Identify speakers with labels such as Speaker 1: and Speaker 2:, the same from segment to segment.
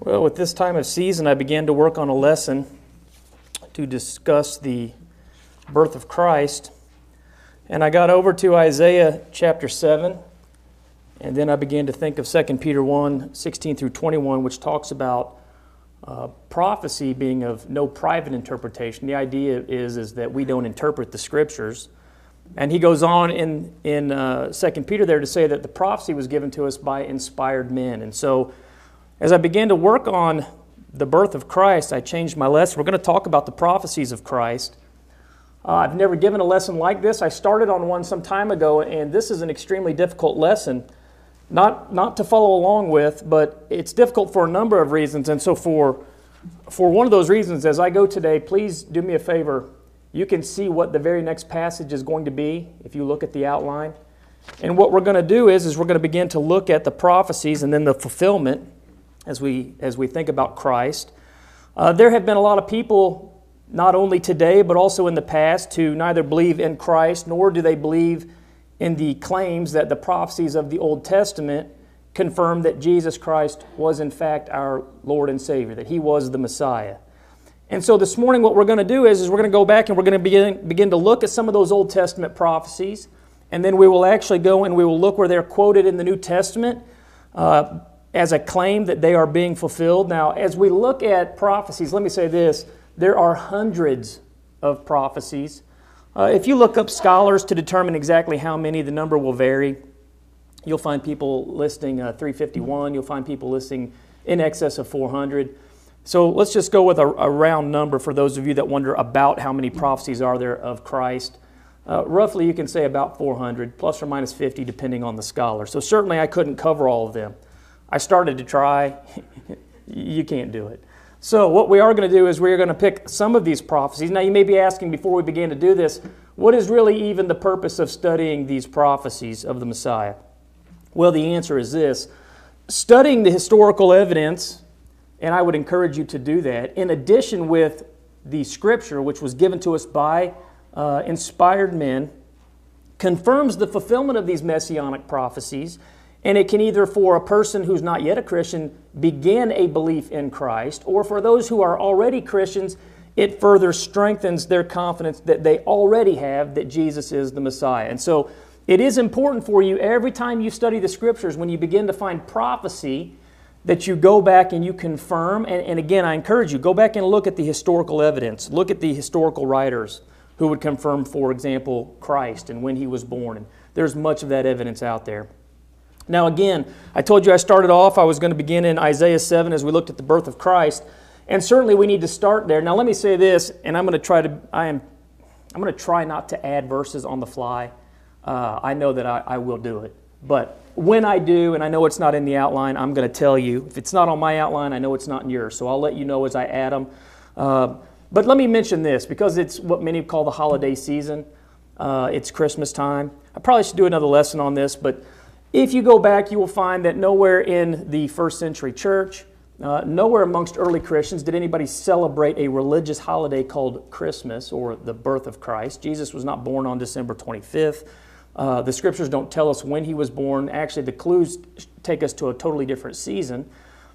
Speaker 1: Well, with this time of season, I began to work on a lesson to discuss the birth of Christ. And I got over to Isaiah chapter 7, and then I began to think of 2 Peter 1 16 through 21, which talks about uh, prophecy being of no private interpretation. The idea is, is that we don't interpret the scriptures. And he goes on in, in uh, 2 Peter there to say that the prophecy was given to us by inspired men. And so as I began to work on the birth of Christ, I changed my lesson. We're going to talk about the prophecies of Christ. Uh, I've never given a lesson like this. I started on one some time ago, and this is an extremely difficult lesson, not, not to follow along with, but it's difficult for a number of reasons. And so, for, for one of those reasons, as I go today, please do me a favor. You can see what the very next passage is going to be if you look at the outline. And what we're going to do is, is we're going to begin to look at the prophecies and then the fulfillment as we, as we think about Christ. Uh, there have been a lot of people, not only today, but also in the past, who neither believe in Christ nor do they believe in the claims that the prophecies of the Old Testament confirm that Jesus Christ was, in fact, our Lord and Savior, that He was the Messiah. And so this morning, what we're going to do is, is we're going to go back and we're going to begin, begin to look at some of those Old Testament prophecies. And then we will actually go and we will look where they're quoted in the New Testament. Uh, as a claim that they are being fulfilled. Now, as we look at prophecies, let me say this there are hundreds of prophecies. Uh, if you look up scholars to determine exactly how many, the number will vary. You'll find people listing uh, 351, you'll find people listing in excess of 400. So let's just go with a, a, round number for those of you that wonder about how many prophecies are there of Christ. Uh, roughly, you can say about 400, plus or minus 50, depending on the scholar. So certainly, I couldn't cover all of them. I started to try. you can't do it. So, what we are going to do is we are going to pick some of these prophecies. Now, you may be asking before we begin to do this, what is really even the purpose of studying these prophecies of the Messiah? Well, the answer is this studying the historical evidence, and I would encourage you to do that, in addition with the scripture, which was given to us by uh, inspired men, confirms the fulfillment of these messianic prophecies and it can either, for a person who's not yet a Christian, begin a belief in Christ, or for those who are already Christians, it further strengthens their confidence that they already have that Jesus is the Messiah. And so it is important for you every time you study the scriptures, when you begin to find prophecy, that you go back and you confirm. And, and again, I encourage you go back and look at the historical evidence, look at the historical writers who would confirm, for example, Christ and when he was born. And there's much of that evidence out there. Now, again, I told you I started off, I was going to begin in Isaiah 7 as we looked at the birth of Christ. And certainly we need to start there. Now, let me say this, and I'm going to try to, I am, I'm going to try not to add verses on the fly. Uh, I know that I, I will do it. But when I do, and I know it's not in the outline, I'm going to tell you. If it's not on my outline, I know it's not in yours. So I'll let you know as I add them. Uh, but let me mention this because it's what many call the holiday season. Uh, it's Christmas time. I probably should do another lesson on this, but if you go back, you will find that nowhere in the first century church, uh, nowhere amongst early Christians did anybody celebrate a religious holiday called Christmas or the birth of Christ. Jesus was not born on December 25th. Uh, the scriptures don't tell us when he was born. Actually, the clues take us to a totally different season.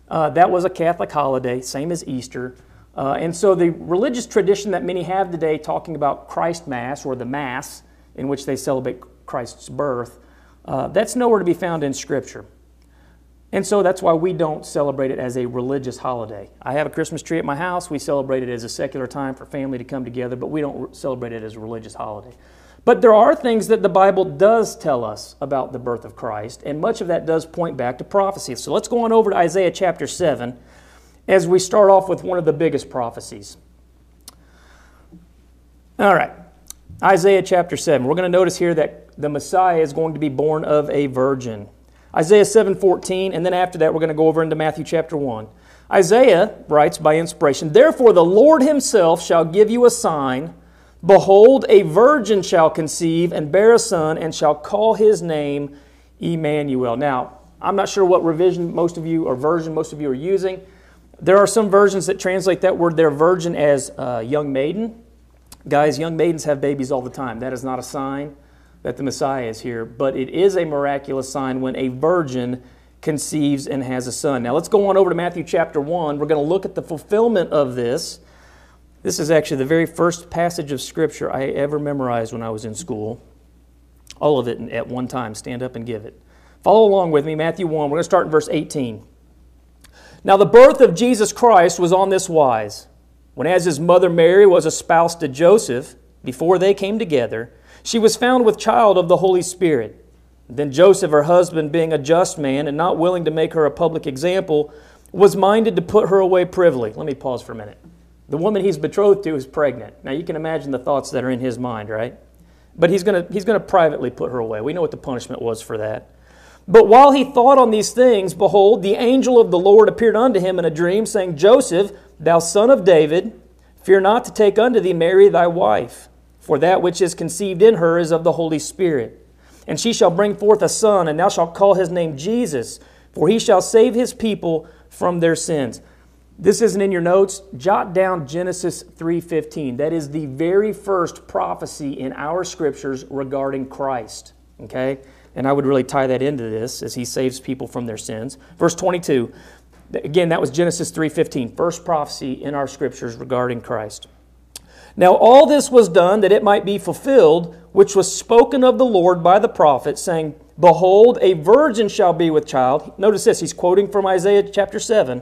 Speaker 1: Uh, that was a Catholic holiday, same as Easter. Uh, and so, the religious tradition that many have today, talking about Christ Mass or the Mass, in which they celebrate Christ's birth, uh, that's nowhere to be found in Scripture. And so that's why we don't celebrate it as a religious holiday. I have a Christmas tree at my house. We celebrate it as a secular time for family to come together, but we don't celebrate it as a religious holiday. But there are things that the Bible does tell us about the birth of Christ, and much of that does point back to prophecy. So let's go on over to Isaiah chapter 7 as we start off with one of the biggest prophecies. All right, Isaiah chapter 7. We're going to notice here that the Messiah is going to be born of a virgin. Isaiah 7:14, and then after that we're going to go over into Matthew chapter 1. Isaiah writes by inspiration, "Therefore the Lord himself shall give you a sign: behold, a virgin shall conceive and bear a son and shall call his name Emmanuel." Now, I'm not sure what revision most of you or version most of you are using. There are some versions that translate that word there virgin as uh, young maiden. Guys, young maidens have babies all the time. That is not a sign that the Messiah is here, but it is a miraculous sign when a virgin conceives and has a son. Now let's go on over to Matthew chapter 1. We're going to look at the fulfillment of this. This is actually the very first passage of Scripture I ever memorized when I was in school. All of it at one time. Stand up and give it. Follow along with me, Matthew 1. We're going to start in verse 18. Now, the birth of Jesus Christ was on this wise. When, as his mother Mary was espoused to Joseph, before they came together, she was found with child of the Holy Spirit. Then Joseph, her husband, being a just man and not willing to make her a public example, was minded to put her away privily. Let me pause for a minute. The woman he's betrothed to is pregnant. Now you can imagine the thoughts that are in his mind, right? But he's going to he's going to privately put her away. We know what the punishment was for that. But while he thought on these things, behold, the angel of the Lord appeared unto him in a dream, saying, Joseph, thou son of David, fear not to take unto thee Mary thy wife for that which is conceived in her is of the Holy Spirit. And she shall bring forth a son, and thou shalt call his name Jesus, for he shall save his people from their sins. This isn't in your notes. Jot down Genesis 3:15. That is the very first prophecy in our scriptures regarding Christ, okay? And I would really tie that into this as he saves people from their sins. Verse 22. Again, that was Genesis 3:15, first prophecy in our scriptures regarding Christ. Now all this was done that it might be fulfilled, which was spoken of the Lord by the prophet, saying, Behold, a virgin shall be with child. Notice this, he's quoting from Isaiah chapter 7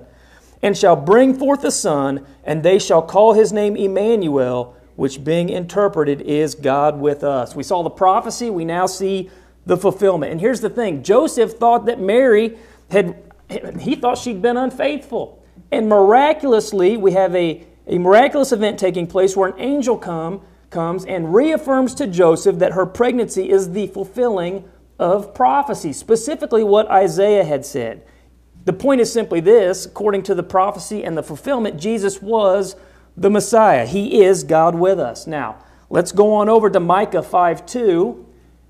Speaker 1: and shall bring forth a son, and they shall call his name Emmanuel, which being interpreted is God with us. We saw the prophecy, we now see the fulfillment. And here's the thing Joseph thought that Mary had, he thought she'd been unfaithful. And miraculously, we have a a miraculous event taking place where an angel come, comes and reaffirms to Joseph that her pregnancy is the fulfilling of prophecy, specifically what Isaiah had said. The point is simply this according to the prophecy and the fulfillment, Jesus was the Messiah. He is God with us. Now, let's go on over to Micah 5 2,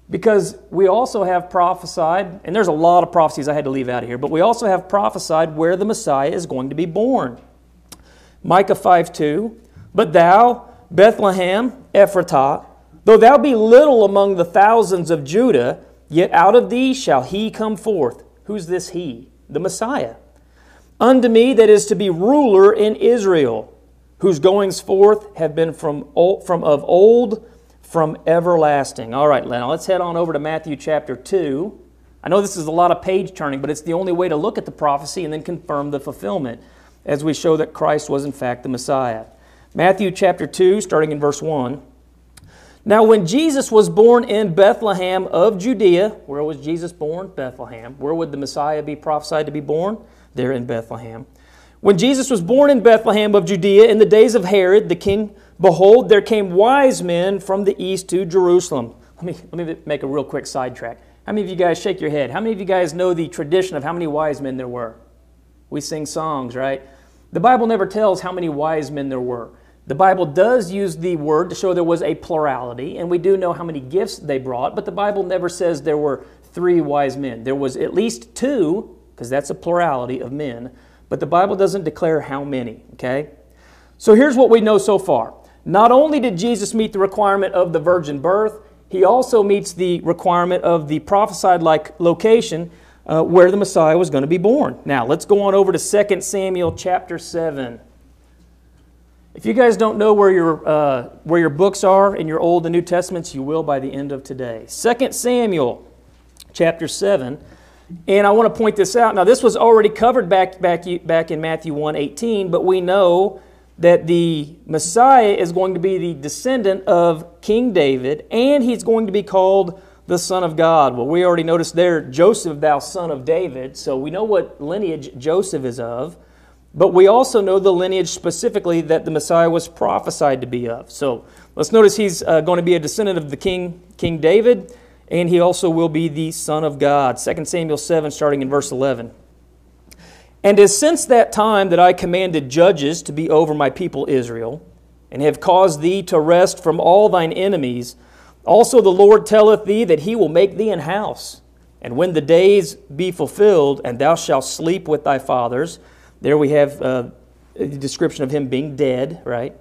Speaker 1: because we also have prophesied, and there's a lot of prophecies I had to leave out of here, but we also have prophesied where the Messiah is going to be born. Micah 5 2. But thou, Bethlehem, Ephratah, though thou be little among the thousands of Judah, yet out of thee shall he come forth. Who's this he? The Messiah. Unto me that is to be ruler in Israel, whose goings forth have been from, old, from of old, from everlasting. All right, now let's head on over to Matthew chapter 2. I know this is a lot of page turning, but it's the only way to look at the prophecy and then confirm the fulfillment as we show that Christ was in fact the Messiah. Matthew chapter 2, starting in verse 1. Now, when Jesus was born in Bethlehem of Judea, where was Jesus born? Bethlehem. Where would the Messiah be prophesied to be born? There in Bethlehem. When Jesus was born in Bethlehem of Judea in the days of Herod the king, behold, there came wise men from the east to Jerusalem. Let me, let me make a real quick sidetrack. How many of you guys shake your head? How many of you guys know the tradition of how many wise men there were? We sing songs, right? The Bible never tells how many wise men there were. The Bible does use the word to show there was a plurality, and we do know how many gifts they brought, but the Bible never says there were three wise men. There was at least two, because that's a plurality of men, but the Bible doesn't declare how many, okay? So here's what we know so far. Not only did Jesus meet the requirement of the virgin birth, he also meets the requirement of the prophesied like location uh, where the Messiah was going to be born. Now, let's go on over to 2 Samuel chapter 7. If you guys don't know where your, uh, where your books are in your Old and New Testaments, you will by the end of today. 2 Samuel chapter 7. And I want to point this out. Now, this was already covered back, back, back in Matthew 1 18, but we know that the Messiah is going to be the descendant of King David, and he's going to be called the Son of God. Well, we already noticed there, Joseph, thou son of David. So we know what lineage Joseph is of, but we also know the lineage specifically that the Messiah was prophesied to be of. So let's notice he's uh, going to be a descendant of the king, King David, and he also will be the Son of God. 2 Samuel 7, starting in verse 11. And as since that time that I commanded judges to be over my people Israel, and have caused thee to rest from all thine enemies, also, the Lord telleth thee that he will make thee an house. And when the days be fulfilled, and thou shalt sleep with thy fathers, there we have uh, a description of him being dead, right?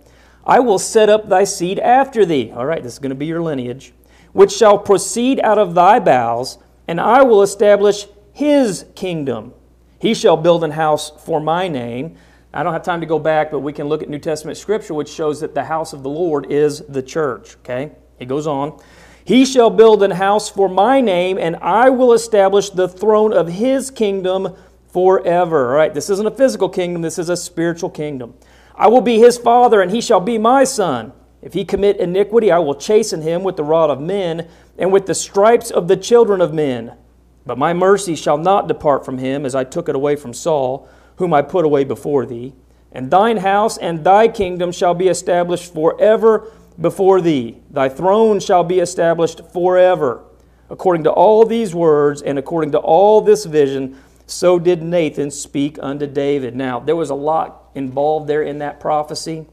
Speaker 1: I will set up thy seed after thee. All right, this is going to be your lineage, which shall proceed out of thy bowels, and I will establish his kingdom. He shall build an house for my name. I don't have time to go back, but we can look at New Testament scripture, which shows that the house of the Lord is the church, okay? It goes on. He shall build an house for my name, and I will establish the throne of his kingdom forever. All right, this isn't a physical kingdom, this is a spiritual kingdom. I will be his father, and he shall be my son. If he commit iniquity, I will chasten him with the rod of men and with the stripes of the children of men. But my mercy shall not depart from him, as I took it away from Saul, whom I put away before thee. And thine house and thy kingdom shall be established forever before thee. Thy throne shall be established forever. According to all these words and according to all this vision, so did Nathan speak unto David. Now, there was a lot involved there in that prophecy.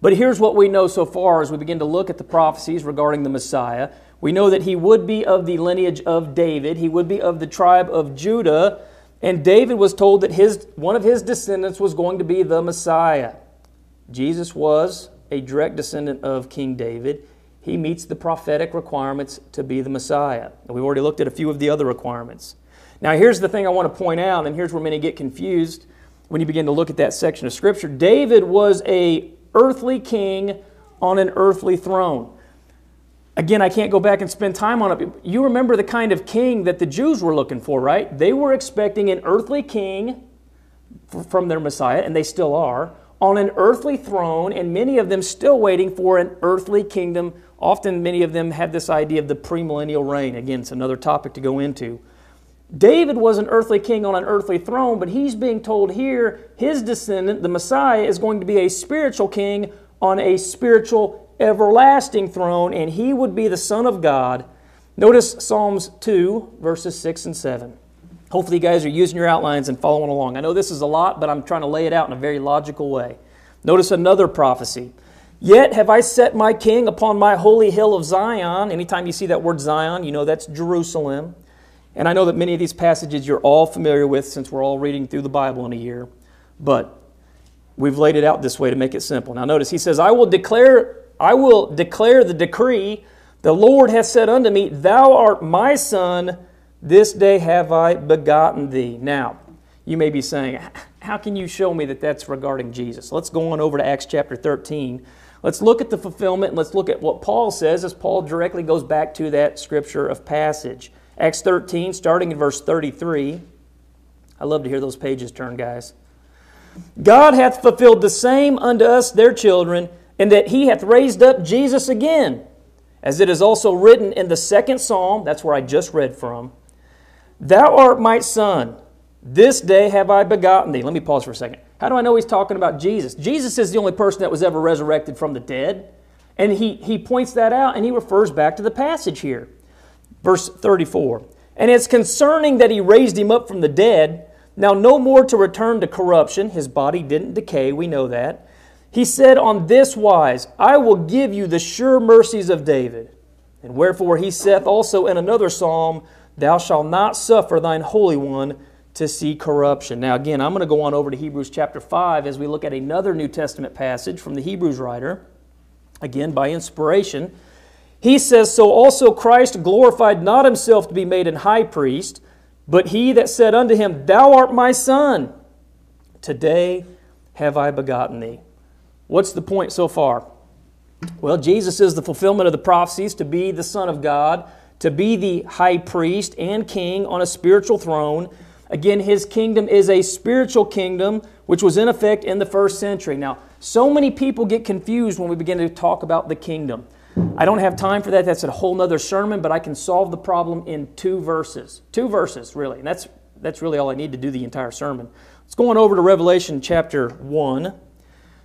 Speaker 1: But here's what we know so far as we begin to look at the prophecies regarding the Messiah. We know that he would be of the lineage of David, he would be of the tribe of Judah, and David was told that his, one of his descendants was going to be the Messiah. Jesus was a direct descendant of King David, he meets the prophetic requirements to be the Messiah. And we've already looked at a few of the other requirements. Now, here's the thing I want to point out, and here's where many get confused when you begin to look at that section of Scripture. David was a earthly king on an earthly throne. Again, I can't go back and spend time on it. You remember the kind of king that the Jews were looking for, right? They were expecting an earthly king from their Messiah, and they still are, on an earthly throne, and many of them still waiting for an earthly kingdom. Often, many of them have this idea of the premillennial reign. Again, it's another topic to go into. David was an earthly king on an earthly throne, but he's being told here his descendant, the Messiah, is going to be a spiritual king on a spiritual everlasting throne, and he would be the Son of God. Notice Psalms 2, verses 6 and 7. Hopefully, you guys are using your outlines and following along. I know this is a lot, but I'm trying to lay it out in a very logical way. Notice another prophecy. Yet have I set my king upon my holy hill of Zion. Anytime you see that word Zion, you know that's Jerusalem. And I know that many of these passages you're all familiar with since we're all reading through the Bible in a year, but we've laid it out this way to make it simple. Now notice he says, I will declare, I will declare the decree. The Lord hath said unto me, Thou art my son, this day have I begotten thee. Now, you may be saying, how can you show me that that's regarding Jesus? Let's go on over to Acts chapter 13. Let's look at the fulfillment and let's look at what Paul says as Paul directly goes back to that scripture of passage. Acts 13, starting in verse 33. I love to hear those pages turn, guys. God hath fulfilled the same unto us, their children, in that he hath raised up Jesus again, as it is also written in the second psalm, that's where I just read from. Thou art my son. This day have I begotten thee. Let me pause for a second. How do I know he's talking about Jesus? Jesus is the only person that was ever resurrected from the dead. And he, he points that out and he refers back to the passage here. Verse 34. And it's concerning that he raised him up from the dead, now no more to return to corruption. His body didn't decay, we know that. He said, On this wise, I will give you the sure mercies of David. And wherefore he saith also in another psalm, Thou shalt not suffer thine Holy One to see corruption. Now, again, I'm going to go on over to Hebrews chapter 5 as we look at another New Testament passage from the Hebrews writer, again by inspiration. He says, So also Christ glorified not himself to be made an high priest, but he that said unto him, Thou art my son, today have I begotten thee. What's the point so far? Well, Jesus is the fulfillment of the prophecies to be the Son of God to be the high priest and king on a spiritual throne. Again, his kingdom is a spiritual kingdom, which was in effect in the first century. Now, so many people get confused when we begin to talk about the kingdom. I don't have time for that. That's a whole nother sermon, but I can solve the problem in two verses. Two verses, really. And that's, that's really all I need to do the entire sermon. Let's go on over to Revelation chapter 1.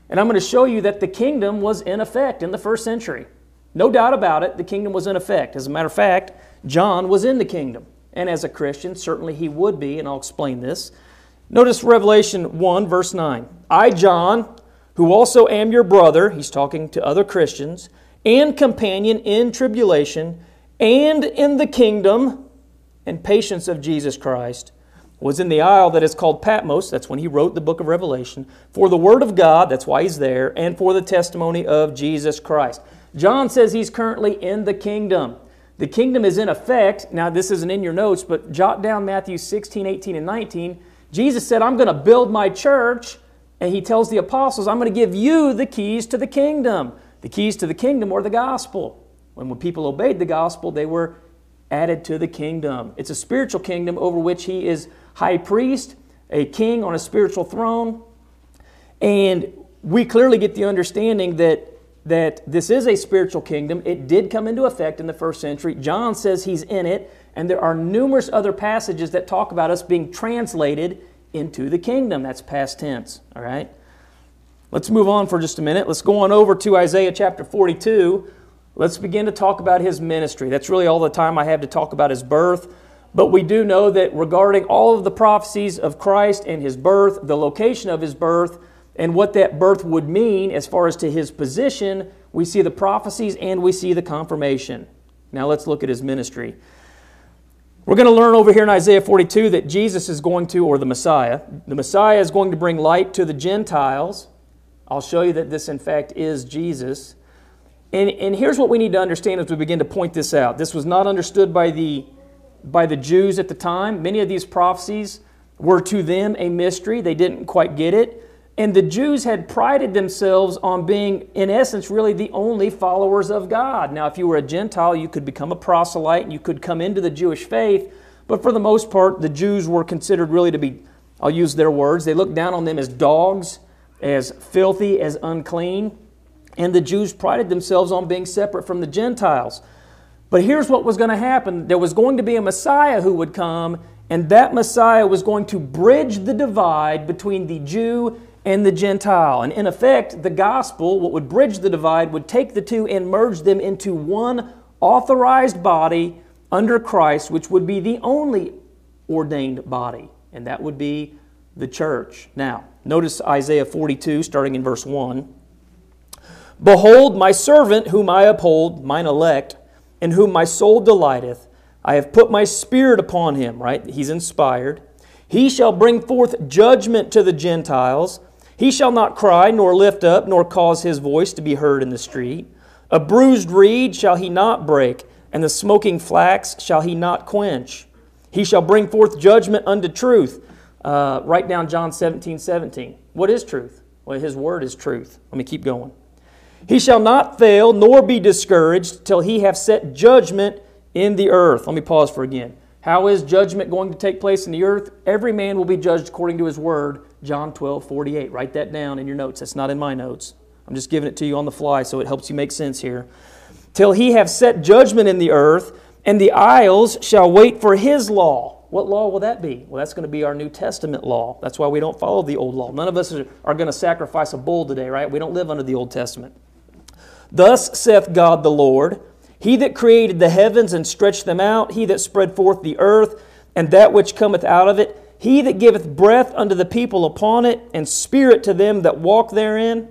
Speaker 1: And I'm going to show you that the kingdom was in effect in the first century. No doubt about it, the kingdom was in effect. As a matter of fact, John was in the kingdom. And as a Christian, certainly he would be, and I'll explain this. Notice Revelation 1, verse 9. I, John, who also am your brother, he's talking to other Christians, and companion in tribulation, and in the kingdom and patience of Jesus Christ, was in the isle that is called Patmos, that's when he wrote the book of Revelation, for the word of God, that's why he's there, and for the testimony of Jesus Christ. John says he's currently in the kingdom. The kingdom is in effect. Now, this isn't in your notes, but jot down Matthew 16, 18, and 19. Jesus said, I'm going to build my church. And he tells the apostles, I'm going to give you the keys to the kingdom. The keys to the kingdom or the gospel. when people obeyed the gospel, they were added to the kingdom. It's a spiritual kingdom over which he is high priest, a king on a spiritual throne. And we clearly get the understanding that that this is a spiritual kingdom. It did come into effect in the first century. John says he's in it, and there are numerous other passages that talk about us being translated into the kingdom. That's past tense, all right? Let's move on for just a minute. Let's go on over to Isaiah chapter 42. Let's begin to talk about his ministry. That's really all the time I have to talk about his birth. But we do know that regarding all of the prophecies of Christ and his birth, the location of his birth, and what that birth would mean as far as to his position, we see the prophecies and we see the confirmation. Now let's look at his ministry. We're going to learn over here in Isaiah 42 that Jesus is going to, or the Messiah, the Messiah is going to bring light to the Gentiles. I'll show you that this, in fact, is Jesus. And, and here's what we need to understand as we begin to point this out. This was not understood by the, by the Jews at the time. Many of these prophecies were to them a mystery, they didn't quite get it. And the Jews had prided themselves on being, in essence, really the only followers of God. Now, if you were a Gentile, you could become a proselyte and you could come into the Jewish faith. But for the most part, the Jews were considered really to be, I'll use their words, they looked down on them as dogs, as filthy, as unclean. And the Jews prided themselves on being separate from the Gentiles. But here's what was going to happen there was going to be a Messiah who would come, and that Messiah was going to bridge the divide between the Jew and the Gentile. And in effect, the gospel, what would bridge the divide, would take the two and merge them into one authorized body under Christ, which would be the only ordained body, and that would be the church. Now, notice Isaiah 42, starting in verse 1. Behold, my servant, whom I uphold, mine elect, in whom my soul delighteth. I have put my spirit upon him, right? He's inspired. He shall bring forth judgment to the Gentiles he shall not cry, nor lift up, nor cause his voice to be heard in the street. A bruised reed shall he not break, and the smoking flax shall he not quench. He shall bring forth judgment unto truth. Uh, write down John 17, 17. What is truth? Well, his word is truth. Let me keep going. He shall not fail, nor be discouraged, till he have set judgment in the earth. Let me pause for again. How is judgment going to take place in the earth? Every man will be judged according to his word John 12, 48. Write that down in your notes. That's not in my notes. I'm just giving it to you on the fly so it helps you make sense here. Till he have set judgment in the earth, and the isles shall wait for his law. What law will that be? Well, that's going to be our New Testament law. That's why we don't follow the old law. None of us are going to sacrifice a bull today, right? We don't live under the Old Testament. Thus saith God the Lord, He that created the heavens and stretched them out, He that spread forth the earth, and that which cometh out of it, he that giveth breath unto the people upon it, and spirit to them that walk therein,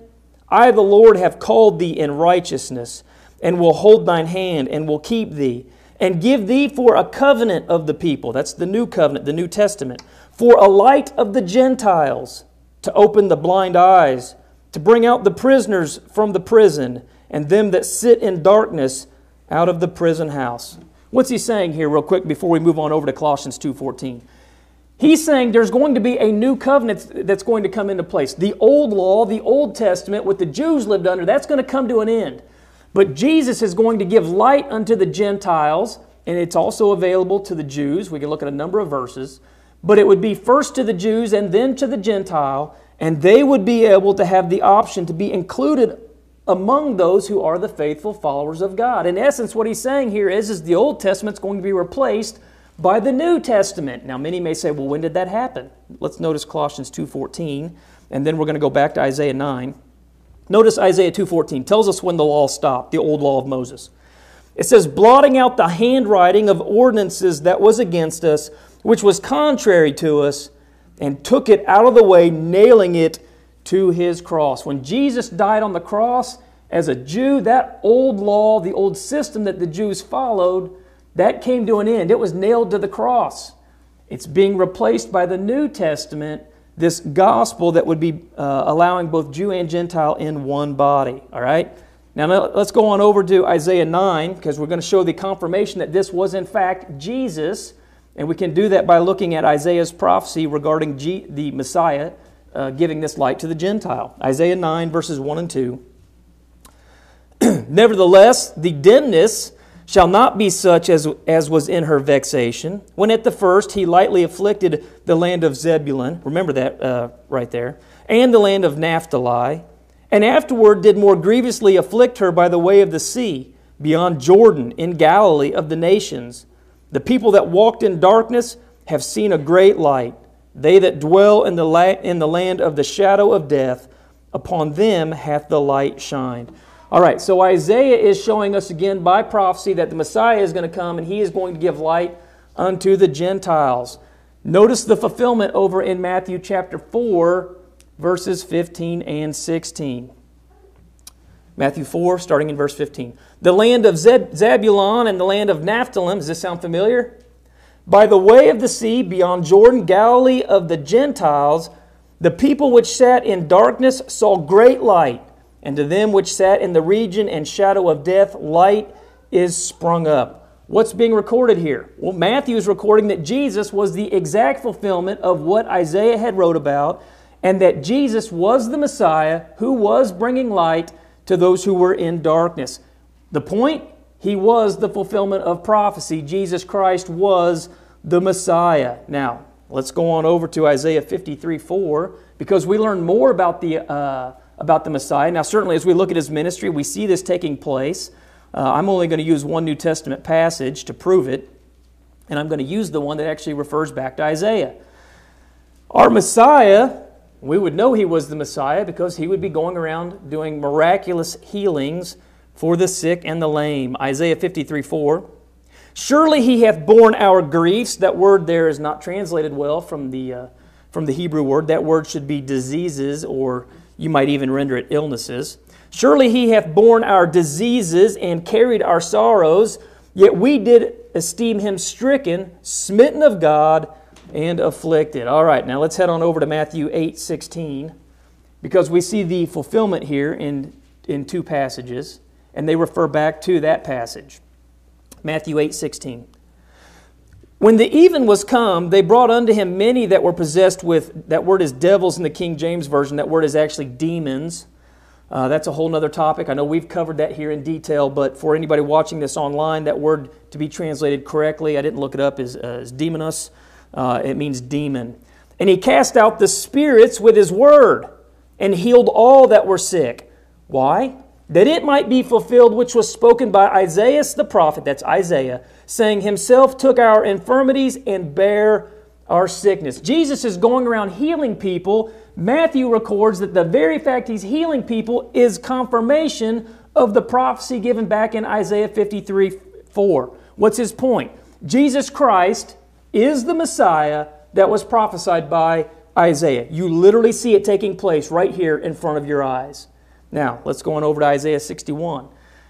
Speaker 1: I, the Lord, have called thee in righteousness, and will hold thine hand, and will keep thee, and give thee for a covenant of the people. That's the new covenant, the New Testament. For a light of the Gentiles, to open the blind eyes, to bring out the prisoners from the prison, and them that sit in darkness out of the prison house. What's he saying here, real quick, before we move on over to Colossians 2:14? He's saying there's going to be a new covenant that's going to come into place. The old law, the Old Testament, what the Jews lived under, that's going to come to an end. But Jesus is going to give light unto the Gentiles, and it's also available to the Jews. We can look at a number of verses. But it would be first to the Jews and then to the Gentile, and they would be able to have the option to be included among those who are the faithful followers of God. In essence, what he's saying here is, is the Old Testament's going to be replaced by the New Testament. Now many may say, well, when did that happen? Let's notice Colossians 2:14, and then we're going to go back to Isaiah 9. Notice Isaiah 2:14 tells us when the law stopped, the old law of Moses. It says, blotting out the handwriting of ordinances that was against us, which was contrary to us, and took it out of the way, nailing it to his cross. When Jesus died on the cross, as a Jew, that old law, the old system that the Jews followed, that came to an end. It was nailed to the cross. It's being replaced by the New Testament, this gospel that would be uh, allowing both Jew and Gentile in one body. All right? Now, let's go on over to Isaiah 9 because we're going to show the confirmation that this was, in fact, Jesus. And we can do that by looking at Isaiah's prophecy regarding G- the Messiah uh, giving this light to the Gentile. Isaiah 9, verses 1 and 2. Nevertheless, the dimness shall not be such as, as was in her vexation, when at the first he lightly afflicted the land of Zebulun, remember that uh, right there, and the land of Naphtali, and afterward did more grievously afflict her by the way of the sea, beyond Jordan, in Galilee of the nations. The people that walked in darkness have seen a great light. They that dwell in the, la- in the land of the shadow of death, upon them hath the light shined. All right, so Isaiah is showing us again by prophecy that the Messiah is going to come and he is going to give light unto the Gentiles. Notice the fulfillment over in Matthew chapter 4, verses 15 and 16. Matthew 4, starting in verse 15. The land of Zebulun and the land of Naphtali, does this sound familiar? By the way of the sea, beyond Jordan, Galilee of the Gentiles, the people which sat in darkness saw great light. And to them which sat in the region and shadow of death, light is sprung up. What's being recorded here? Well, Matthew is recording that Jesus was the exact fulfillment of what Isaiah had wrote about, and that Jesus was the Messiah who was bringing light to those who were in darkness. The point? He was the fulfillment of prophecy. Jesus Christ was the Messiah. Now, let's go on over to Isaiah 53 4, because we learn more about the. Uh, about the Messiah. Now, certainly, as we look at his ministry, we see this taking place. Uh, I'm only going to use one New Testament passage to prove it, and I'm going to use the one that actually refers back to Isaiah. Our Messiah, we would know he was the Messiah because he would be going around doing miraculous healings for the sick and the lame. Isaiah 53 4. Surely he hath borne our griefs. That word there is not translated well from the, uh, from the Hebrew word. That word should be diseases or you might even render it illnesses. Surely he hath borne our diseases and carried our sorrows, yet we did esteem him stricken, smitten of God, and afflicted. All right, now let's head on over to Matthew 8 16, because we see the fulfillment here in, in two passages, and they refer back to that passage. Matthew 8 16. When the even was come, they brought unto him many that were possessed with, that word is devils in the King James Version, that word is actually demons. Uh, that's a whole other topic. I know we've covered that here in detail, but for anybody watching this online, that word to be translated correctly, I didn't look it up, is, uh, is demonus. Uh, it means demon. And he cast out the spirits with his word and healed all that were sick. Why? that it might be fulfilled which was spoken by Isaiah the prophet, that's Isaiah, saying, Himself took our infirmities and bare our sickness. Jesus is going around healing people. Matthew records that the very fact he's healing people is confirmation of the prophecy given back in Isaiah 53 4. What's his point? Jesus Christ is the Messiah that was prophesied by Isaiah. You literally see it taking place right here in front of your eyes. Now, let's go on over to Isaiah 61.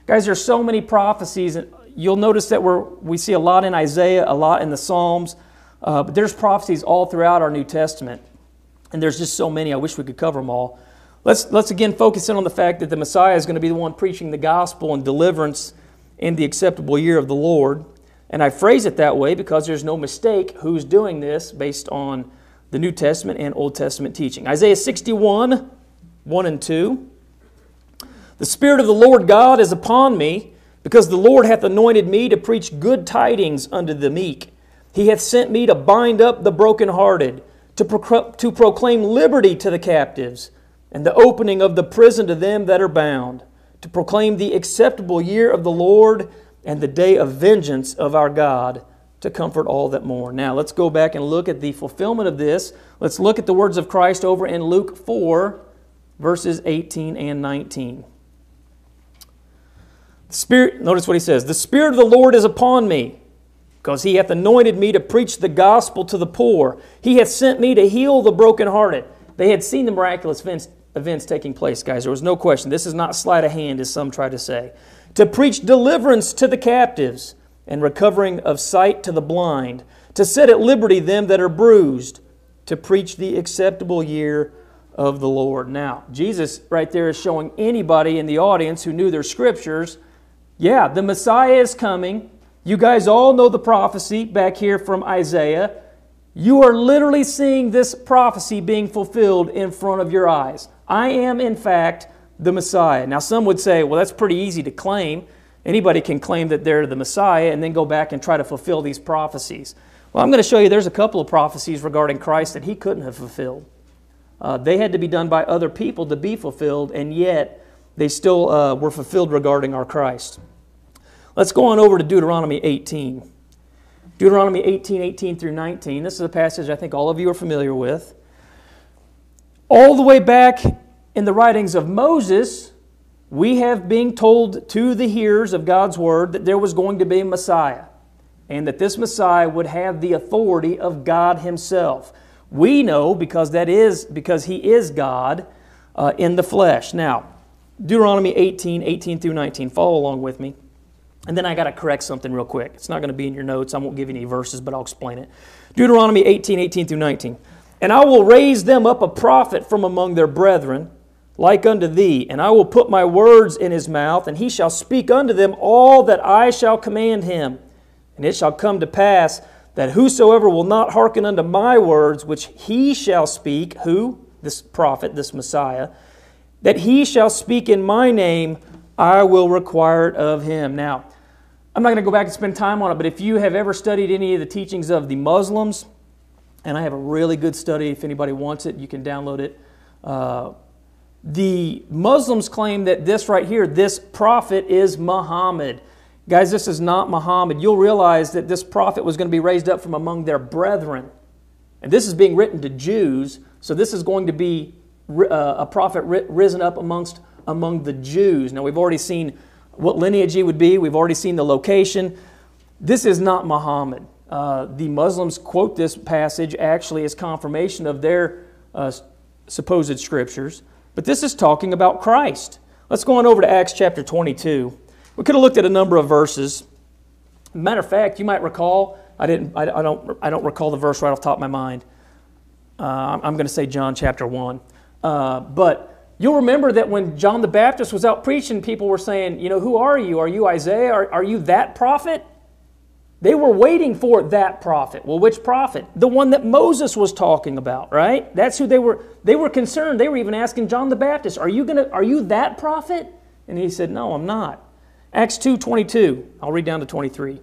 Speaker 1: Guys, there's so many prophecies. and You'll notice that we're, we see a lot in Isaiah, a lot in the Psalms, uh, but there's prophecies all throughout our New Testament. And there's just so many. I wish we could cover them all. Let's, let's again focus in on the fact that the Messiah is going to be the one preaching the gospel and deliverance in the acceptable year of the Lord. And I phrase it that way because there's no mistake who's doing this based on the New Testament and Old Testament teaching. Isaiah 61, 1 and 2. The Spirit of the Lord God is upon me, because the Lord hath anointed me to preach good tidings unto the meek. He hath sent me to bind up the brokenhearted, to, to proclaim liberty to the captives, and the opening of the prison to them that are bound, to proclaim the acceptable year of the Lord and the day of vengeance of our God to comfort all that mourn. Now, let's go back and look at the fulfillment of this. Let's look at the words of Christ over in Luke 4, verses 18 and 19. Spirit, notice what he says The Spirit of the Lord is upon me, because he hath anointed me to preach the gospel to the poor. He hath sent me to heal the brokenhearted. They had seen the miraculous events, events taking place, guys. There was no question. This is not sleight of hand, as some try to say. To preach deliverance to the captives and recovering of sight to the blind, to set at liberty them that are bruised, to preach the acceptable year of the Lord. Now, Jesus right there is showing anybody in the audience who knew their scriptures yeah, the Messiah is coming. You guys all know the prophecy back here from Isaiah. You are literally seeing this prophecy being fulfilled in front of your eyes. I am, in fact, the Messiah. Now, some would say, well, that's pretty easy to claim. Anybody can claim that they're the Messiah and then go back and try to fulfill these prophecies. Well, I'm going to show you there's a couple of prophecies regarding Christ that he couldn't have fulfilled. Uh, they had to be done by other people to be fulfilled, and yet they still uh, were fulfilled regarding our Christ. Let's go on over to Deuteronomy 18. Deuteronomy 18, 18 through 19. This is a passage I think all of you are familiar with. All the way back in the writings of Moses, we have been told to the hearers of God's word that there was going to be a Messiah and that this Messiah would have the authority of God Himself. We know because that is because He is God uh, in the flesh. Now, Deuteronomy 18, 18 through 19. Follow along with me. And then I got to correct something real quick. It's not going to be in your notes. I won't give you any verses, but I'll explain it. Deuteronomy 18, 18 through 19. And I will raise them up a prophet from among their brethren, like unto thee, and I will put my words in his mouth, and he shall speak unto them all that I shall command him. And it shall come to pass that whosoever will not hearken unto my words, which he shall speak, who? This prophet, this Messiah that he shall speak in my name, I will require it of him. Now, I'm not going to go back and spend time on it, but if you have ever studied any of the teachings of the Muslims, and I have a really good study, if anybody wants it, you can download it. Uh, the Muslims claim that this right here, this prophet is Muhammad. Guys, this is not Muhammad. You'll realize that this prophet was going to be raised up from among their brethren. And this is being written to Jews, so this is going to be uh, a prophet ri- risen up amongst among the Jews. Now we've already seen what lineage he would be. We've already seen the location. This is not Muhammad. Uh, the Muslims quote this passage actually as confirmation of their uh, supposed scriptures, but this is talking about Christ. Let's go on over to Acts chapter 22. We could have looked at a number of verses. Matter of fact, you might recall. I didn't. I, I don't. I don't recall the verse right off the top of my mind. Uh, I'm going to say John chapter one. Uh, but you'll remember that when John the Baptist was out preaching, people were saying, You know, who are you? Are you Isaiah? Are, are you that prophet? They were waiting for that prophet. Well, which prophet? The one that Moses was talking about, right? That's who they were. They were concerned. They were even asking John the Baptist, "Are you gonna? Are you that prophet?" And he said, "No, I'm not." Acts two twenty two. I'll read down to twenty three.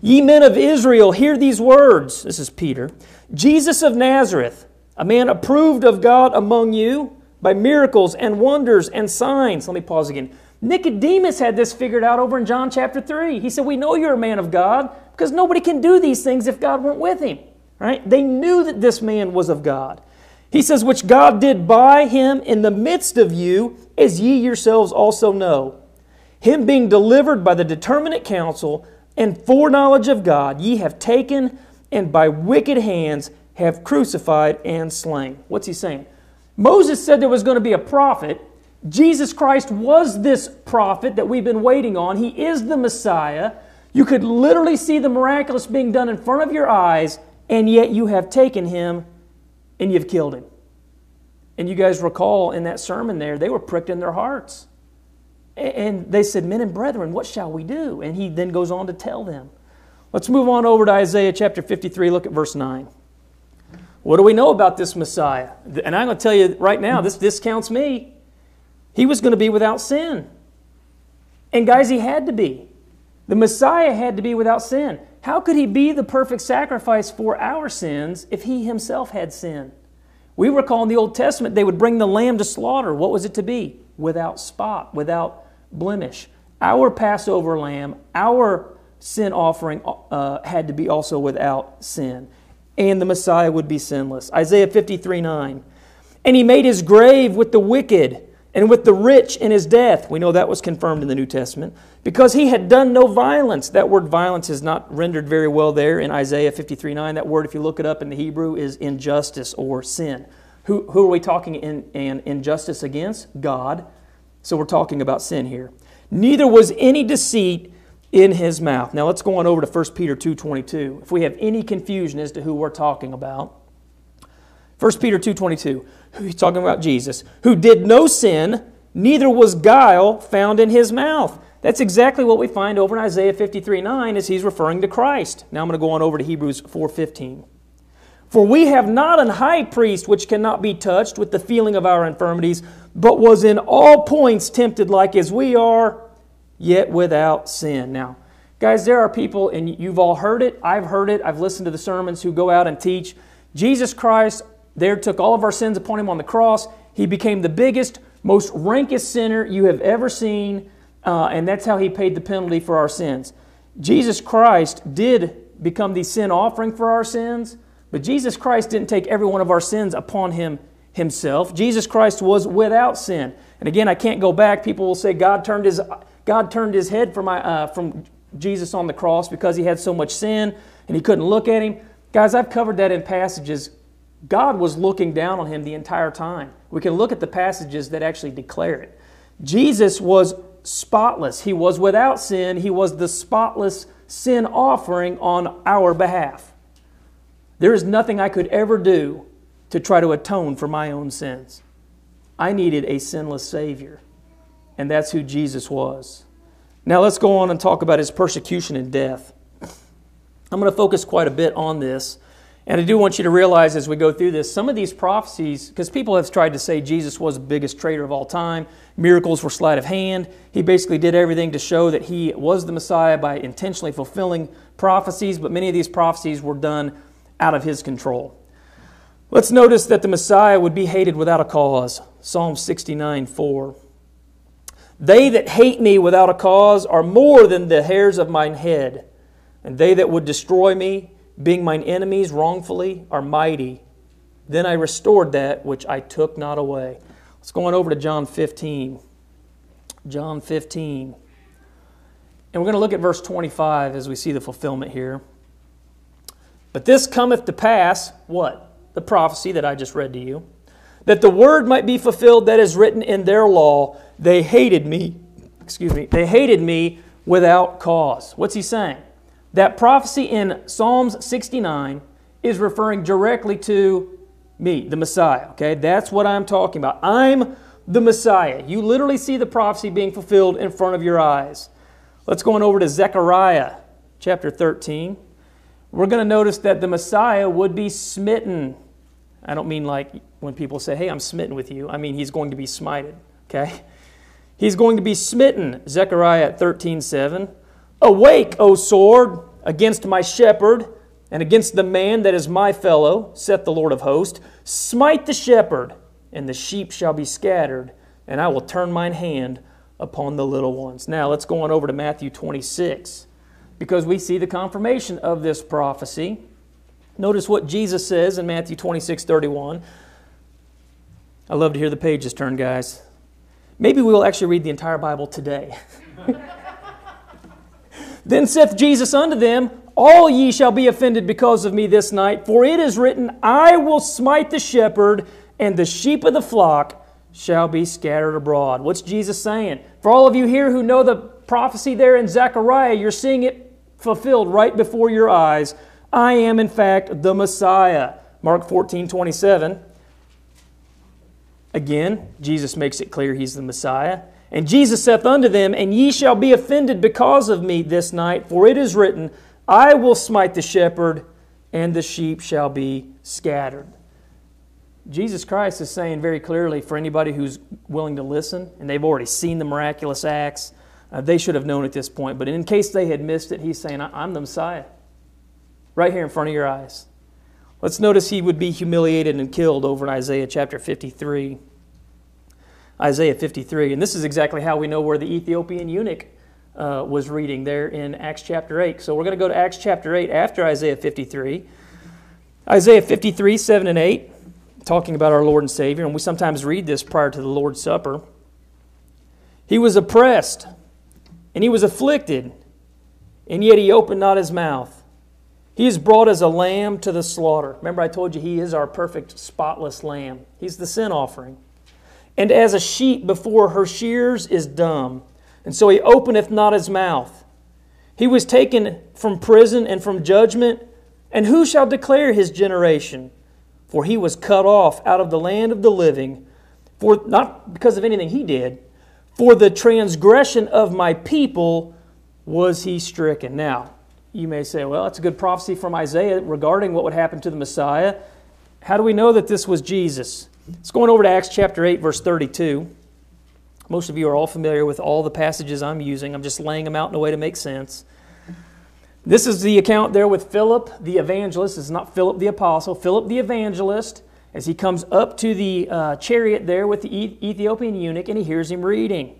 Speaker 1: Ye men of Israel, hear these words. This is Peter. Jesus of Nazareth a man approved of God among you by miracles and wonders and signs. Let me pause again. Nicodemus had this figured out over in John chapter 3. He said, We know you're a man of God because nobody can do these things if God weren't with him. Right? They knew that this man was of God. He says, Which God did by him in the midst of you, as ye yourselves also know. Him being delivered by the determinate counsel and foreknowledge of God, ye have taken, and by wicked hands have crucified and slain. What's he saying? Moses said there was going to be a prophet. Jesus Christ was this prophet that we've been waiting on. He is the Messiah. You could literally see the miraculous being done in front of your eyes, and yet you have taken him and you've killed him. And you guys recall in that sermon there, they were pricked in their hearts. And they said, Men and brethren, what shall we do? And he then goes on to tell them. Let's move on over to Isaiah chapter 53, look at verse 9. What do we know about this Messiah? And I'm going to tell you right now, this discounts me. He was going to be without sin. And guys, he had to be. The Messiah had to be without sin. How could he be the perfect sacrifice for our sins if he himself had sin? We recall in the Old Testament they would bring the lamb to slaughter. What was it to be? Without spot, without blemish. Our Passover lamb, our sin offering uh, had to be also without sin and the Messiah would be sinless. Isaiah 53 9. And he made his grave with the wicked and with the rich in his death. We know that was confirmed in the New Testament. Because he had done no violence. That word violence is not rendered very well there in Isaiah 53 9. That word, if you look it up in the Hebrew, is injustice or sin. Who, who are we talking in, in injustice against? God. So we're talking about sin here. Neither was any deceit in his mouth. Now let's go on over to 1 Peter 2:22. If we have any confusion as to who we're talking about, 1 Peter 2:22, he's talking about Jesus, who did no sin, neither was guile found in his mouth. That's exactly what we find over in Isaiah 53 9 as he's referring to Christ. Now I'm going to go on over to Hebrews 4:15. For we have not an high priest which cannot be touched with the feeling of our infirmities, but was in all points tempted like as we are, yet without sin. Now, guys, there are people, and you've all heard it, I've heard it, I've listened to the sermons who go out and teach Jesus Christ there took all of our sins upon him on the cross. He became the biggest, most rankest sinner you have ever seen, uh, and that's how he paid the penalty for our sins. Jesus Christ did become the sin offering for our sins, but Jesus Christ didn't take every one of our sins upon him himself. Jesus Christ was without sin. And again, I can't go back. People will say God turned his God turned his head from, my, uh, from Jesus on the cross because he had so much sin and he couldn't look at him. Guys, I've covered that in passages. God was looking down on him the entire time. We can look at the passages that actually declare it. Jesus was spotless. He was without sin. He was the spotless sin offering on our behalf. There is nothing I could ever do to try to atone for my own sins. I needed a sinless Savior. And that's who Jesus was. Now let's go on and talk about his persecution and death. I'm going to focus quite a bit on this. And I do want you to realize as we go through this, some of these prophecies, because people have tried to say Jesus was the biggest traitor of all time, miracles were sleight of hand. He basically did everything to show that he was the Messiah by intentionally fulfilling prophecies, but many of these prophecies were done out of his control. Let's notice that the Messiah would be hated without a cause. Psalm 69 4. They that hate me without a cause are more than the hairs of mine head, and they that would destroy me, being mine enemies wrongfully, are mighty. Then I restored that which I took not away. Let's go on over to John 15. John 15. And we're going to look at verse 25 as we see the fulfillment here. But this cometh to pass, what? The prophecy that I just read to you, that the word might be fulfilled that is written in their law they hated me, excuse me, they hated me without cause. What's he saying? That prophecy in Psalms 69 is referring directly to me, the Messiah. Okay, that's what I'm talking about. I'm the Messiah. You literally see the prophecy being fulfilled in front of your eyes. Let's go on over to Zechariah chapter 13. We're going to notice that the Messiah would be smitten. I don't mean like when people say, hey, I'm smitten with you. I mean, he's going to be smited. Okay? He's going to be smitten, Zechariah 13:7. Awake, O sword, against my shepherd and against the man that is my fellow, saith the Lord of hosts. Smite the shepherd, and the sheep shall be scattered, and I will turn mine hand upon the little ones. Now let's go on over to Matthew 26 because we see the confirmation of this prophecy. Notice what Jesus says in Matthew 26 31. I love to hear the pages turn, guys. Maybe we will actually read the entire Bible today. then saith Jesus unto them, All ye shall be offended because of me this night, for it is written, I will smite the shepherd, and the sheep of the flock shall be scattered abroad. What's Jesus saying? For all of you here who know the prophecy there in Zechariah, you're seeing it fulfilled right before your eyes. I am, in fact, the Messiah. Mark 14, 27. Again, Jesus makes it clear he's the Messiah. And Jesus saith unto them, And ye shall be offended because of me this night, for it is written, I will smite the shepherd, and the sheep shall be scattered. Jesus Christ is saying very clearly for anybody who's willing to listen, and they've already seen the miraculous acts, uh, they should have known at this point. But in case they had missed it, he's saying, I'm the Messiah. Right here in front of your eyes. Let's notice he would be humiliated and killed over in Isaiah chapter 53. Isaiah 53. And this is exactly how we know where the Ethiopian eunuch uh, was reading there in Acts chapter 8. So we're going to go to Acts chapter 8 after Isaiah 53. Isaiah 53, 7 and 8, talking about our Lord and Savior. And we sometimes read this prior to the Lord's Supper. He was oppressed and he was afflicted, and yet he opened not his mouth. He is brought as a lamb to the slaughter. Remember, I told you he is our perfect, spotless lamb. He's the sin offering. And as a sheep before her shears is dumb, and so he openeth not his mouth. He was taken from prison and from judgment, and who shall declare his generation? For he was cut off out of the land of the living, for not because of anything he did, for the transgression of my people was he stricken. Now, you may say, well, that's a good prophecy from Isaiah regarding what would happen to the Messiah. How do we know that this was Jesus? It's going over to Acts chapter 8, verse 32. Most of you are all familiar with all the passages I'm using. I'm just laying them out in a way to make sense. This is the account there with Philip the evangelist. It's is not Philip the apostle. Philip the evangelist, as he comes up to the uh, chariot there with the Ethiopian eunuch, and he hears him reading.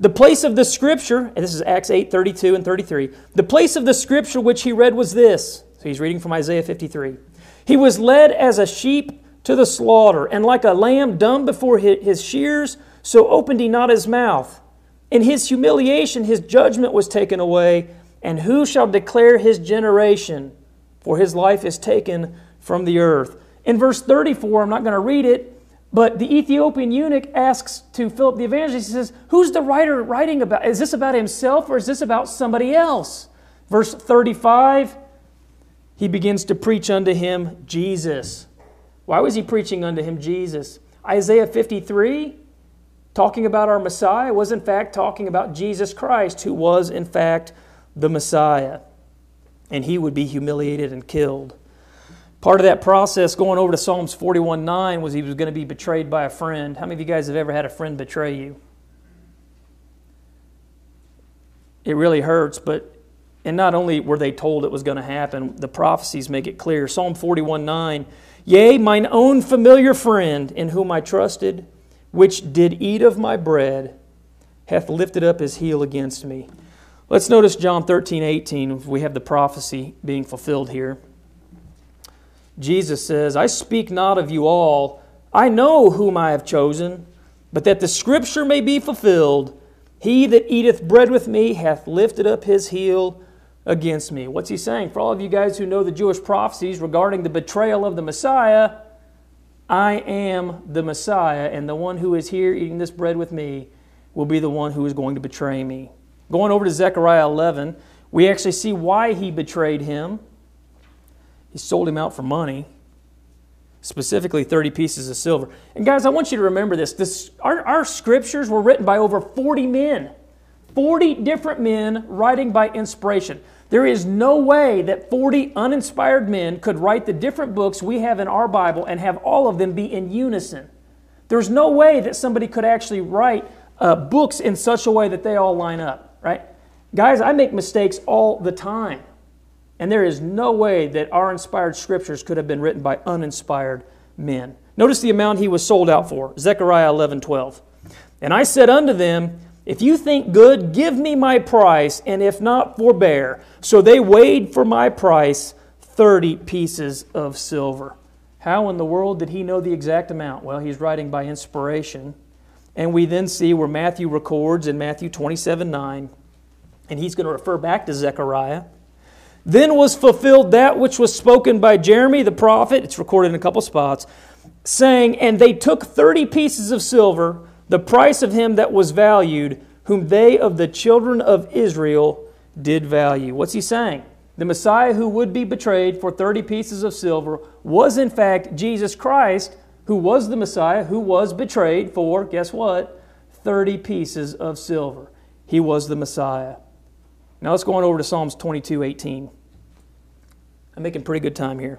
Speaker 1: The place of the scripture, and this is Acts 8 32 and 33, the place of the scripture which he read was this. So he's reading from Isaiah 53. He was led as a sheep to the slaughter, and like a lamb dumb before his shears, so opened he not his mouth. In his humiliation, his judgment was taken away, and who shall declare his generation? For his life is taken from the earth. In verse 34, I'm not going to read it, but the Ethiopian eunuch asks to Philip the evangelist, he says, Who's the writer writing about? Is this about himself or is this about somebody else? Verse 35, he begins to preach unto him Jesus. Why was he preaching unto him Jesus? Isaiah 53, talking about our Messiah, was in fact talking about Jesus Christ, who was in fact the Messiah. And he would be humiliated and killed. Part of that process going over to Psalms 41 9 was he was going to be betrayed by a friend. How many of you guys have ever had a friend betray you? It really hurts, but and not only were they told it was going to happen, the prophecies make it clear. Psalm 41 9, Yea, mine own familiar friend, in whom I trusted, which did eat of my bread, hath lifted up his heel against me. Let's notice John 13 18. We have the prophecy being fulfilled here. Jesus says, I speak not of you all. I know whom I have chosen, but that the scripture may be fulfilled He that eateth bread with me hath lifted up his heel against me. What's he saying? For all of you guys who know the Jewish prophecies regarding the betrayal of the Messiah, I am the Messiah, and the one who is here eating this bread with me will be the one who is going to betray me. Going over to Zechariah 11, we actually see why he betrayed him. He sold him out for money, specifically 30 pieces of silver. And guys, I want you to remember this. this our, our scriptures were written by over 40 men, 40 different men writing by inspiration. There is no way that 40 uninspired men could write the different books we have in our Bible and have all of them be in unison. There's no way that somebody could actually write uh, books in such a way that they all line up, right? Guys, I make mistakes all the time. And there is no way that our inspired scriptures could have been written by uninspired men. Notice the amount he was sold out for Zechariah 11 12. And I said unto them, If you think good, give me my price, and if not, forbear. So they weighed for my price 30 pieces of silver. How in the world did he know the exact amount? Well, he's writing by inspiration. And we then see where Matthew records in Matthew 27 9, and he's going to refer back to Zechariah then was fulfilled that which was spoken by Jeremy the prophet. It's recorded in a couple spots, saying, And they took 30 pieces of silver, the price of him that was valued, whom they of the children of Israel did value. What's he saying? The Messiah who would be betrayed for 30 pieces of silver was, in fact, Jesus Christ, who was the Messiah, who was betrayed for, guess what? 30 pieces of silver. He was the Messiah. Now let's go on over to Psalms 22 18. I'm making pretty good time here.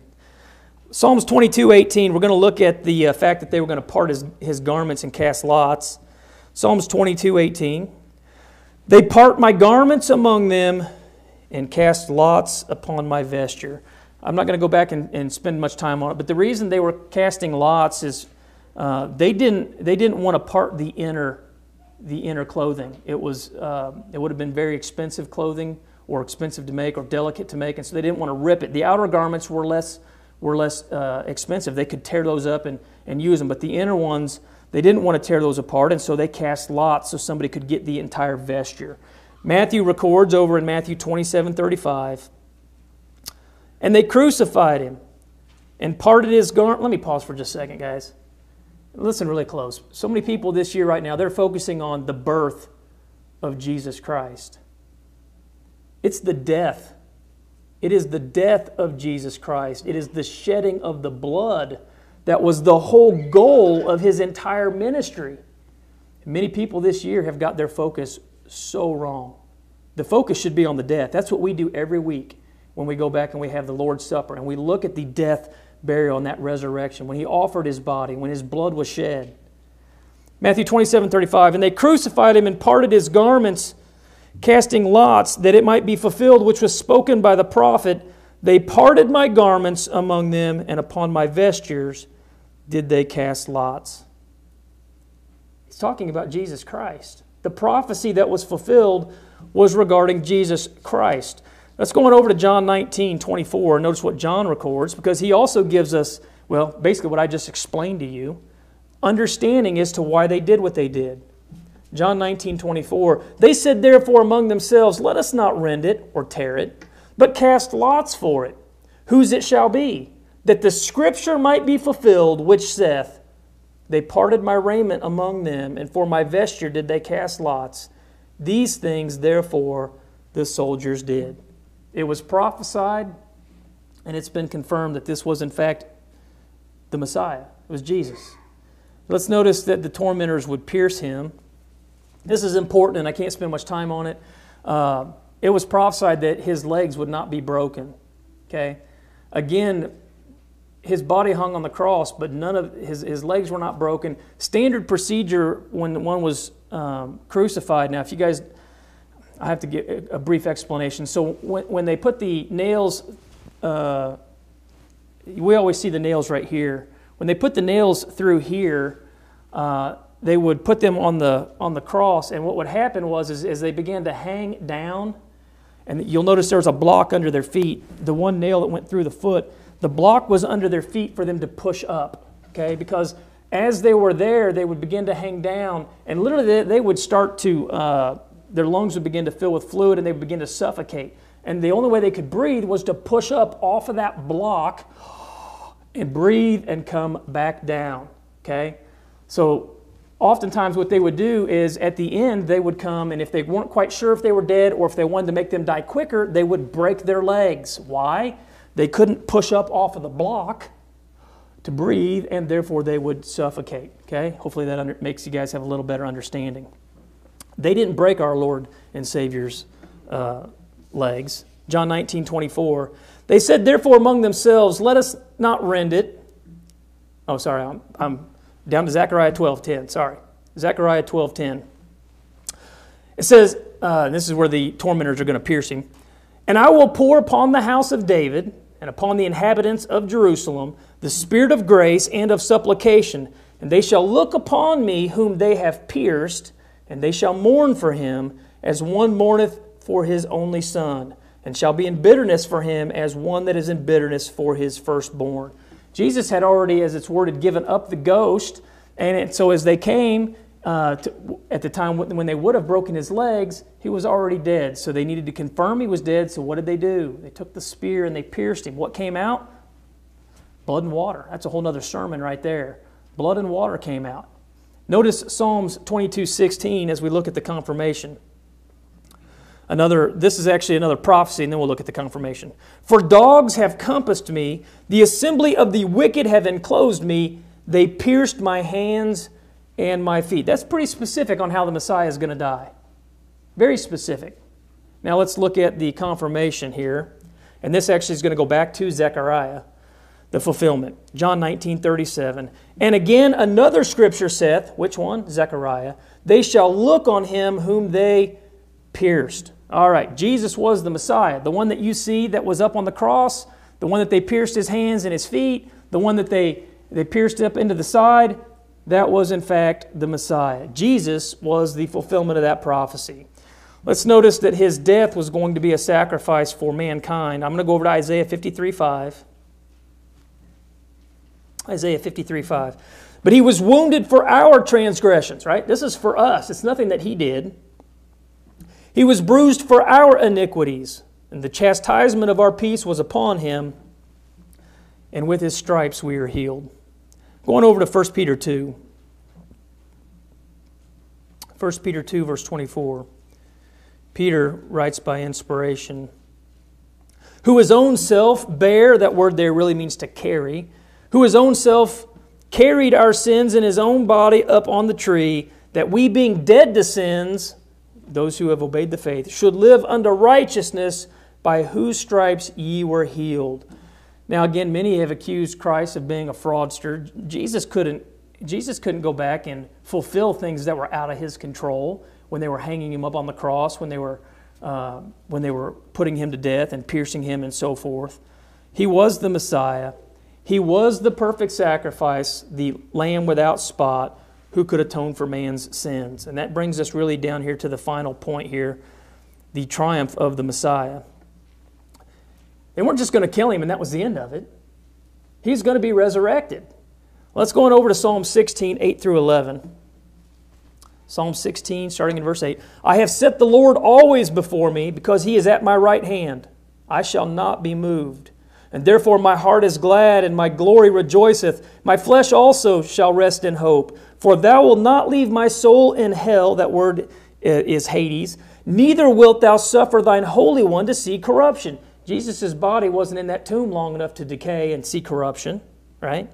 Speaker 1: Psalms 22 18, we're going to look at the uh, fact that they were going to part his, his garments and cast lots. Psalms 22 18. They part my garments among them and cast lots upon my vesture. I'm not going to go back and, and spend much time on it, but the reason they were casting lots is uh, they, didn't, they didn't want to part the inner the inner clothing. It was uh, it would have been very expensive clothing or expensive to make or delicate to make, and so they didn't want to rip it. The outer garments were less were less uh, expensive. They could tear those up and, and use them, but the inner ones they didn't want to tear those apart, and so they cast lots so somebody could get the entire vesture. Matthew records over in Matthew 27 35. And they crucified him and parted his garment. Let me pause for just a second, guys listen really close. So many people this year right now, they're focusing on the birth of Jesus Christ. It's the death. It is the death of Jesus Christ. It is the shedding of the blood that was the whole goal of his entire ministry. Many people this year have got their focus so wrong. The focus should be on the death. That's what we do every week when we go back and we have the Lord's Supper and we look at the death burial and that resurrection, when he offered his body, when his blood was shed. Matthew 27 35, and they crucified him and parted his garments, casting lots, that it might be fulfilled which was spoken by the prophet. They parted my garments among them, and upon my vestures did they cast lots. He's talking about Jesus Christ. The prophecy that was fulfilled was regarding Jesus Christ. Let's go on over to John 19, 24. Notice what John records because he also gives us, well, basically what I just explained to you, understanding as to why they did what they did. John 19, 24. They said, therefore, among themselves, Let us not rend it or tear it, but cast lots for it, whose it shall be, that the scripture might be fulfilled, which saith, They parted my raiment among them, and for my vesture did they cast lots. These things, therefore, the soldiers did. It was prophesied, and it's been confirmed that this was, in fact, the Messiah. It was Jesus. Let's notice that the tormentors would pierce him. This is important, and I can't spend much time on it. Uh, it was prophesied that his legs would not be broken. Okay? Again, his body hung on the cross, but none of his, his legs were not broken. Standard procedure when one was um, crucified. Now, if you guys I have to give a brief explanation. So when, when they put the nails, uh, we always see the nails right here. When they put the nails through here, uh, they would put them on the on the cross, and what would happen was is as they began to hang down, and you'll notice there was a block under their feet. The one nail that went through the foot, the block was under their feet for them to push up. Okay, because as they were there, they would begin to hang down, and literally they, they would start to. Uh, their lungs would begin to fill with fluid and they would begin to suffocate. And the only way they could breathe was to push up off of that block and breathe and come back down. Okay? So oftentimes what they would do is at the end they would come and if they weren't quite sure if they were dead or if they wanted to make them die quicker, they would break their legs. Why? They couldn't push up off of the block to breathe and therefore they would suffocate. Okay? Hopefully that under- makes you guys have a little better understanding. They didn't break our Lord and Savior's uh, legs. John 19, 24. They said, therefore, among themselves, let us not rend it. Oh, sorry, I'm, I'm down to Zechariah 12, 10. Sorry. Zechariah 12, 10. It says, uh, this is where the tormentors are going to pierce him. And I will pour upon the house of David and upon the inhabitants of Jerusalem the spirit of grace and of supplication, and they shall look upon me whom they have pierced and they shall mourn for him as one mourneth for his only son, and shall be in bitterness for him as one that is in bitterness for his firstborn. Jesus had already, as it's worded, given up the ghost, and so as they came, uh, to, at the time when they would have broken his legs, he was already dead. So they needed to confirm he was dead. So what did they do? They took the spear and they pierced him. What came out? Blood and water. That's a whole other sermon right there. Blood and water came out. Notice Psalms 22:16 as we look at the confirmation. Another this is actually another prophecy and then we'll look at the confirmation. For dogs have compassed me, the assembly of the wicked have enclosed me, they pierced my hands and my feet. That's pretty specific on how the Messiah is going to die. Very specific. Now let's look at the confirmation here. And this actually is going to go back to Zechariah the fulfillment. John 19, 37. And again, another scripture saith, which one? Zechariah. They shall look on him whom they pierced. All right, Jesus was the Messiah, the one that you see that was up on the cross, the one that they pierced his hands and his feet, the one that they, they pierced up into the side. That was, in fact, the Messiah. Jesus was the fulfillment of that prophecy. Let's notice that his death was going to be a sacrifice for mankind. I'm going to go over to Isaiah 53 5. Isaiah 53 5. But he was wounded for our transgressions, right? This is for us. It's nothing that he did. He was bruised for our iniquities, and the chastisement of our peace was upon him, and with his stripes we are healed. Going over to 1 Peter 2. 1 Peter 2, verse 24. Peter writes by inspiration, who his own self bare, that word there really means to carry who his own self carried our sins in his own body up on the tree, that we, being dead to sins, those who have obeyed the faith, should live unto righteousness, by whose stripes ye were healed. Now, again, many have accused Christ of being a fraudster. Jesus couldn't, Jesus couldn't go back and fulfill things that were out of his control when they were hanging him up on the cross, when they were, uh, when they were putting him to death and piercing him and so forth. He was the Messiah. He was the perfect sacrifice, the lamb without spot, who could atone for man's sins. And that brings us really down here to the final point here the triumph of the Messiah. They weren't just going to kill him, and that was the end of it. He's going to be resurrected. Let's go on over to Psalm 16, 8 through 11. Psalm 16, starting in verse 8 I have set the Lord always before me because he is at my right hand. I shall not be moved. And therefore my heart is glad, and my glory rejoiceth. My flesh also shall rest in hope. For thou wilt not leave my soul in hell, that word is Hades, neither wilt thou suffer thine Holy One to see corruption. Jesus' body wasn't in that tomb long enough to decay and see corruption, right?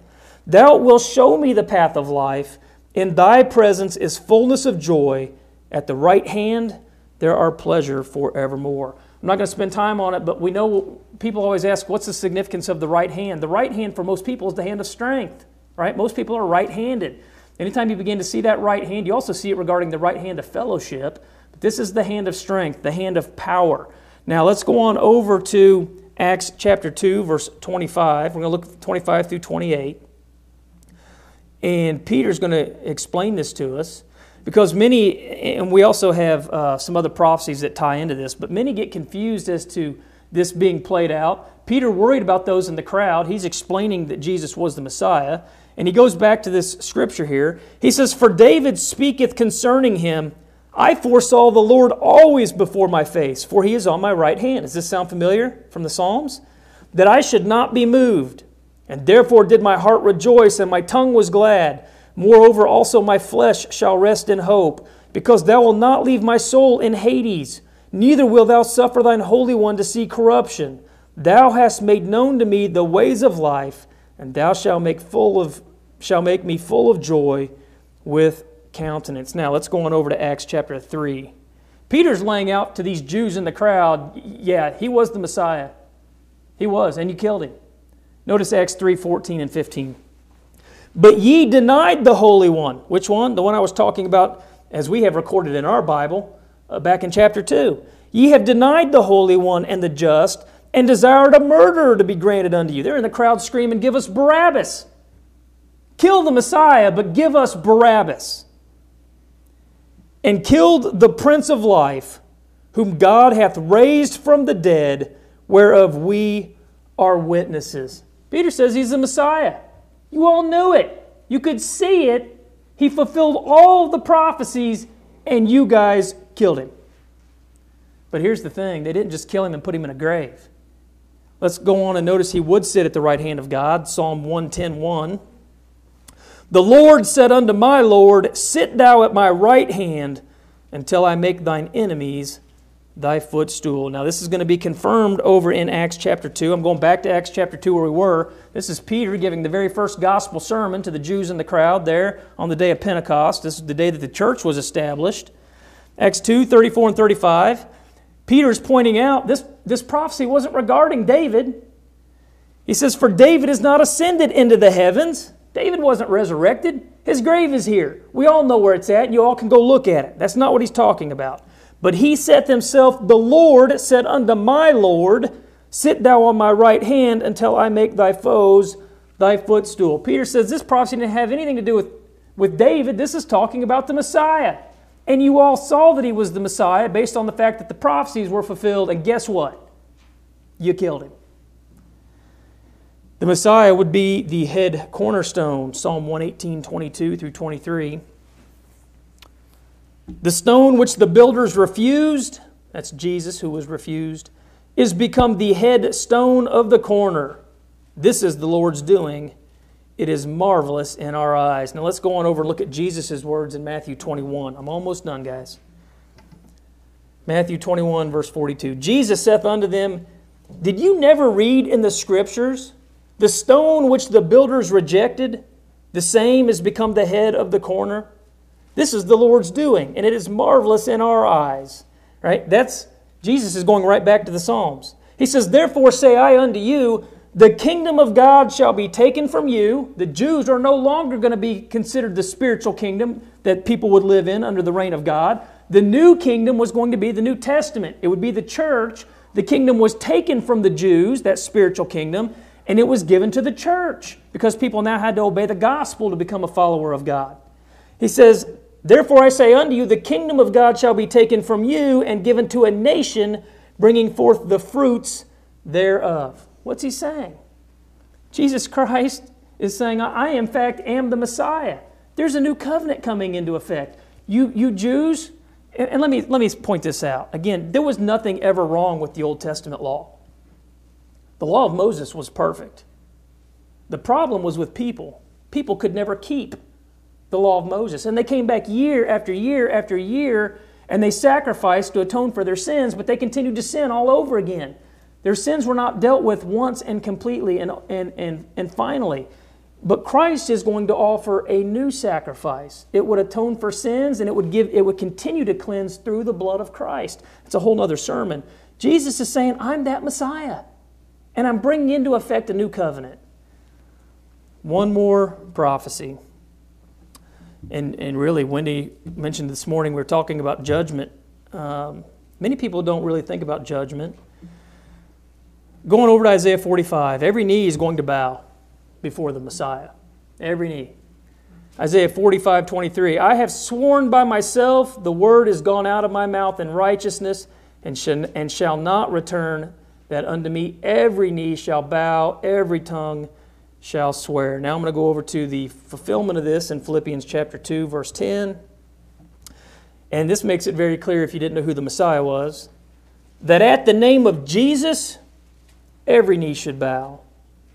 Speaker 1: Thou wilt show me the path of life. In thy presence is fullness of joy. At the right hand, there are pleasure forevermore. I'm not going to spend time on it, but we know people always ask, what's the significance of the right hand? The right hand for most people is the hand of strength, right? Most people are right handed. Anytime you begin to see that right hand, you also see it regarding the right hand of fellowship. But this is the hand of strength, the hand of power. Now let's go on over to Acts chapter 2, verse 25. We're going to look 25 through 28. And Peter's going to explain this to us. Because many, and we also have uh, some other prophecies that tie into this, but many get confused as to this being played out. Peter worried about those in the crowd. He's explaining that Jesus was the Messiah. And he goes back to this scripture here. He says, For David speaketh concerning him, I foresaw the Lord always before my face, for he is on my right hand. Does this sound familiar from the Psalms? That I should not be moved. And therefore did my heart rejoice, and my tongue was glad. Moreover, also my flesh shall rest in hope, because thou wilt not leave my soul in Hades, neither wilt thou suffer thine Holy One to see corruption. Thou hast made known to me the ways of life, and thou shalt make full of shall make me full of joy with countenance. Now let's go on over to Acts chapter 3. Peter's laying out to these Jews in the crowd, yeah, he was the Messiah. He was, and you killed him. Notice Acts 3, 14 and 15. But ye denied the Holy One. Which one? The one I was talking about as we have recorded in our Bible uh, back in chapter 2. Ye have denied the Holy One and the just, and desired a murderer to be granted unto you. They're in the crowd screaming, Give us Barabbas! Kill the Messiah, but give us Barabbas. And killed the Prince of Life, whom God hath raised from the dead, whereof we are witnesses. Peter says he's the Messiah. You all knew it. You could see it. He fulfilled all the prophecies, and you guys killed him. But here's the thing they didn't just kill him and put him in a grave. Let's go on and notice he would sit at the right hand of God, Psalm 110:1. The Lord said unto my Lord, Sit thou at my right hand until I make thine enemies thy footstool. Now, this is going to be confirmed over in Acts chapter 2. I'm going back to Acts chapter 2 where we were. This is Peter giving the very first gospel sermon to the Jews in the crowd there on the day of Pentecost. This is the day that the church was established. Acts 2 34 and 35. Peter is pointing out this, this prophecy wasn't regarding David. He says, For David is not ascended into the heavens. David wasn't resurrected. His grave is here. We all know where it's at, and you all can go look at it. That's not what he's talking about. But he saith himself, The Lord said unto my Lord, Sit thou on my right hand until I make thy foes thy footstool. Peter says this prophecy didn't have anything to do with, with David. This is talking about the Messiah. And you all saw that he was the Messiah based on the fact that the prophecies were fulfilled. And guess what? You killed him. The Messiah would be the head cornerstone, Psalm 118, 22 through 23. The stone which the builders refused, that's Jesus who was refused, is become the head stone of the corner. This is the Lord's doing. It is marvelous in our eyes. Now let's go on over look at Jesus' words in Matthew 21. I'm almost done, guys. Matthew 21, verse 42. Jesus saith unto them, Did you never read in the scriptures, the stone which the builders rejected, the same is become the head of the corner? This is the Lord's doing, and it is marvelous in our eyes. Right? That's Jesus is going right back to the Psalms. He says, Therefore say I unto you, the kingdom of God shall be taken from you. The Jews are no longer going to be considered the spiritual kingdom that people would live in under the reign of God. The new kingdom was going to be the New Testament, it would be the church. The kingdom was taken from the Jews, that spiritual kingdom, and it was given to the church because people now had to obey the gospel to become a follower of God. He says, Therefore I say unto you, the kingdom of God shall be taken from you and given to a nation, bringing forth the fruits thereof. What's he saying? Jesus Christ is saying, I, in fact, am the Messiah. There's a new covenant coming into effect. You, you Jews, and, and let, me, let me point this out. Again, there was nothing ever wrong with the Old Testament law. The law of Moses was perfect. The problem was with people. People could never keep the law of Moses. And they came back year after year after year and they sacrificed to atone for their sins, but they continued to sin all over again. Their sins were not dealt with once and completely and, and, and, and finally. But Christ is going to offer a new sacrifice. It would atone for sins and it would give it would continue to cleanse through the blood of Christ. It's a whole other sermon. Jesus is saying, I'm that Messiah. And I'm bringing into effect a new covenant. One more prophecy and, and really, Wendy mentioned this morning, we are talking about judgment. Um, many people don't really think about judgment. Going over to Isaiah 45, every knee is going to bow before the Messiah. Every knee. Isaiah 45, 23. I have sworn by myself, the word is gone out of my mouth in righteousness and, and shall not return, that unto me every knee shall bow, every tongue shall swear. Now I'm going to go over to the fulfillment of this in Philippians chapter 2, verse 10. And this makes it very clear if you didn't know who the Messiah was that at the name of Jesus, every knee should bow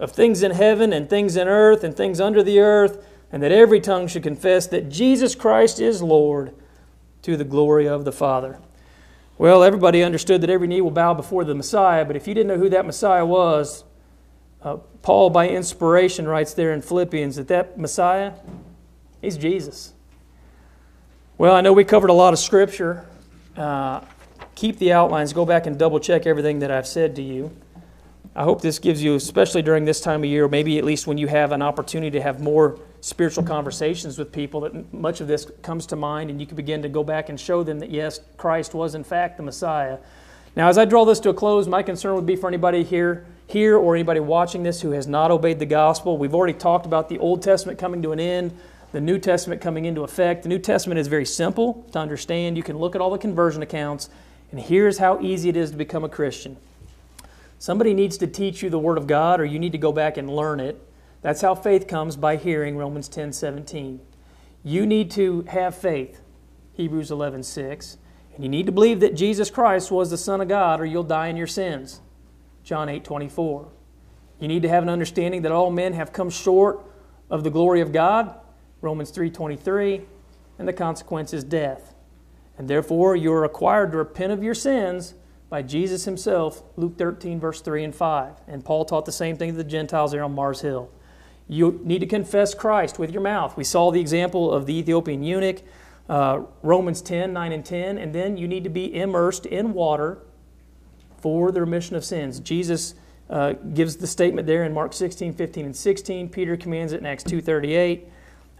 Speaker 1: of things in heaven and things in earth and things under the earth, and that every tongue should confess that Jesus Christ is Lord to the glory of the Father. Well, everybody understood that every knee will bow before the Messiah, but if you didn't know who that Messiah was, uh, Paul, by inspiration, writes there in Philippians that that Messiah, he's Jesus. Well, I know we covered a lot of scripture. Uh, keep the outlines, go back and double check everything that I've said to you. I hope this gives you, especially during this time of year, maybe at least when you have an opportunity to have more spiritual conversations with people, that much of this comes to mind and you can begin to go back and show them that, yes, Christ was in fact the Messiah. Now, as I draw this to a close, my concern would be for anybody here here or anybody watching this who has not obeyed the gospel. We've already talked about the Old Testament coming to an end, the New Testament coming into effect. The New Testament is very simple to understand. You can look at all the conversion accounts, and here's how easy it is to become a Christian. Somebody needs to teach you the Word of God, or you need to go back and learn it. That's how faith comes by hearing Romans 10 17. You need to have faith, Hebrews 11 6. And you need to believe that Jesus Christ was the Son of God, or you'll die in your sins. John 8 24. You need to have an understanding that all men have come short of the glory of God, Romans 3 23, and the consequence is death. And therefore, you're required to repent of your sins by Jesus himself, Luke 13, verse 3 and 5. And Paul taught the same thing to the Gentiles there on Mars Hill. You need to confess Christ with your mouth. We saw the example of the Ethiopian eunuch, uh, Romans 10, 9 and 10. And then you need to be immersed in water for the remission of sins. Jesus uh, gives the statement there in Mark 16, 15, and 16. Peter commands it in Acts 2.38.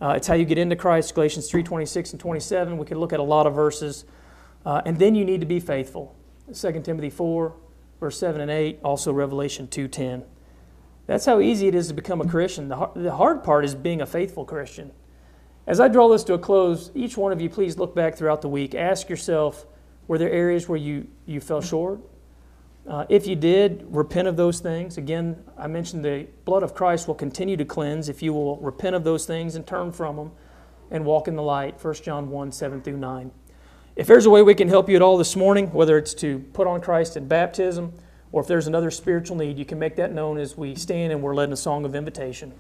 Speaker 1: Uh, it's how you get into Christ, Galatians 3, 26 and 27. We could look at a lot of verses. Uh, and then you need to be faithful. 2 Timothy 4, verse 7 and 8, also Revelation 2.10. That's how easy it is to become a Christian. The, hard, the hard part is being a faithful Christian. As I draw this to a close, each one of you please look back throughout the week. Ask yourself, were there areas where you, you fell short? Uh, if you did, repent of those things. Again, I mentioned the blood of Christ will continue to cleanse if you will repent of those things and turn from them and walk in the light. 1 John 1 7 through 9. If there's a way we can help you at all this morning, whether it's to put on Christ in baptism or if there's another spiritual need, you can make that known as we stand and we're led in a song of invitation.